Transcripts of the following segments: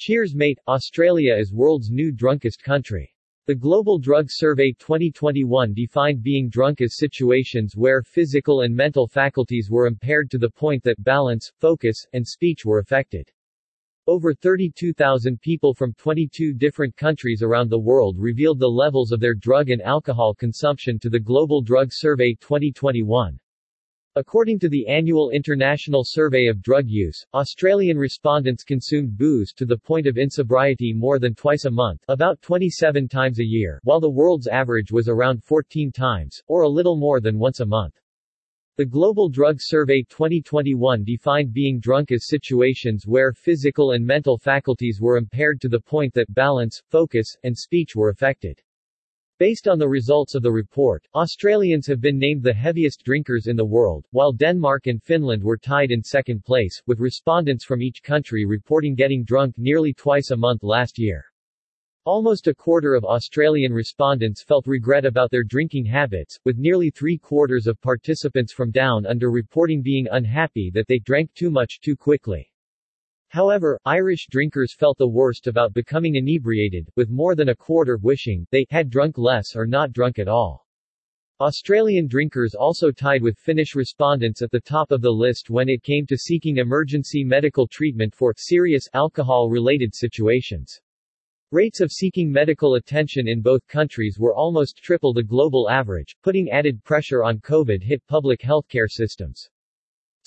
Cheers mate, Australia is world's new drunkest country. The Global Drug Survey 2021 defined being drunk as situations where physical and mental faculties were impaired to the point that balance, focus, and speech were affected. Over 32,000 people from 22 different countries around the world revealed the levels of their drug and alcohol consumption to the Global Drug Survey 2021. According to the annual International Survey of Drug Use, Australian respondents consumed booze to the point of insobriety more than twice a month, about 27 times a year, while the world's average was around 14 times, or a little more than once a month. The Global Drug Survey 2021 defined being drunk as situations where physical and mental faculties were impaired to the point that balance, focus, and speech were affected. Based on the results of the report, Australians have been named the heaviest drinkers in the world, while Denmark and Finland were tied in second place, with respondents from each country reporting getting drunk nearly twice a month last year. Almost a quarter of Australian respondents felt regret about their drinking habits, with nearly three-quarters of participants from Down Under reporting being unhappy that they drank too much too quickly. However, Irish drinkers felt the worst about becoming inebriated, with more than a quarter wishing they had drunk less or not drunk at all. Australian drinkers also tied with Finnish respondents at the top of the list when it came to seeking emergency medical treatment for serious alcohol-related situations. Rates of seeking medical attention in both countries were almost triple the global average, putting added pressure on COVID-hit public healthcare systems.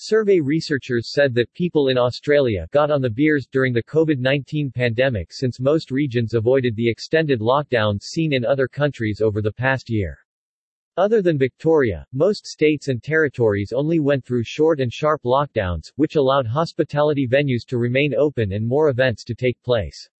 Survey researchers said that people in Australia got on the beers during the COVID-19 pandemic since most regions avoided the extended lockdowns seen in other countries over the past year. Other than Victoria, most states and territories only went through short and sharp lockdowns, which allowed hospitality venues to remain open and more events to take place.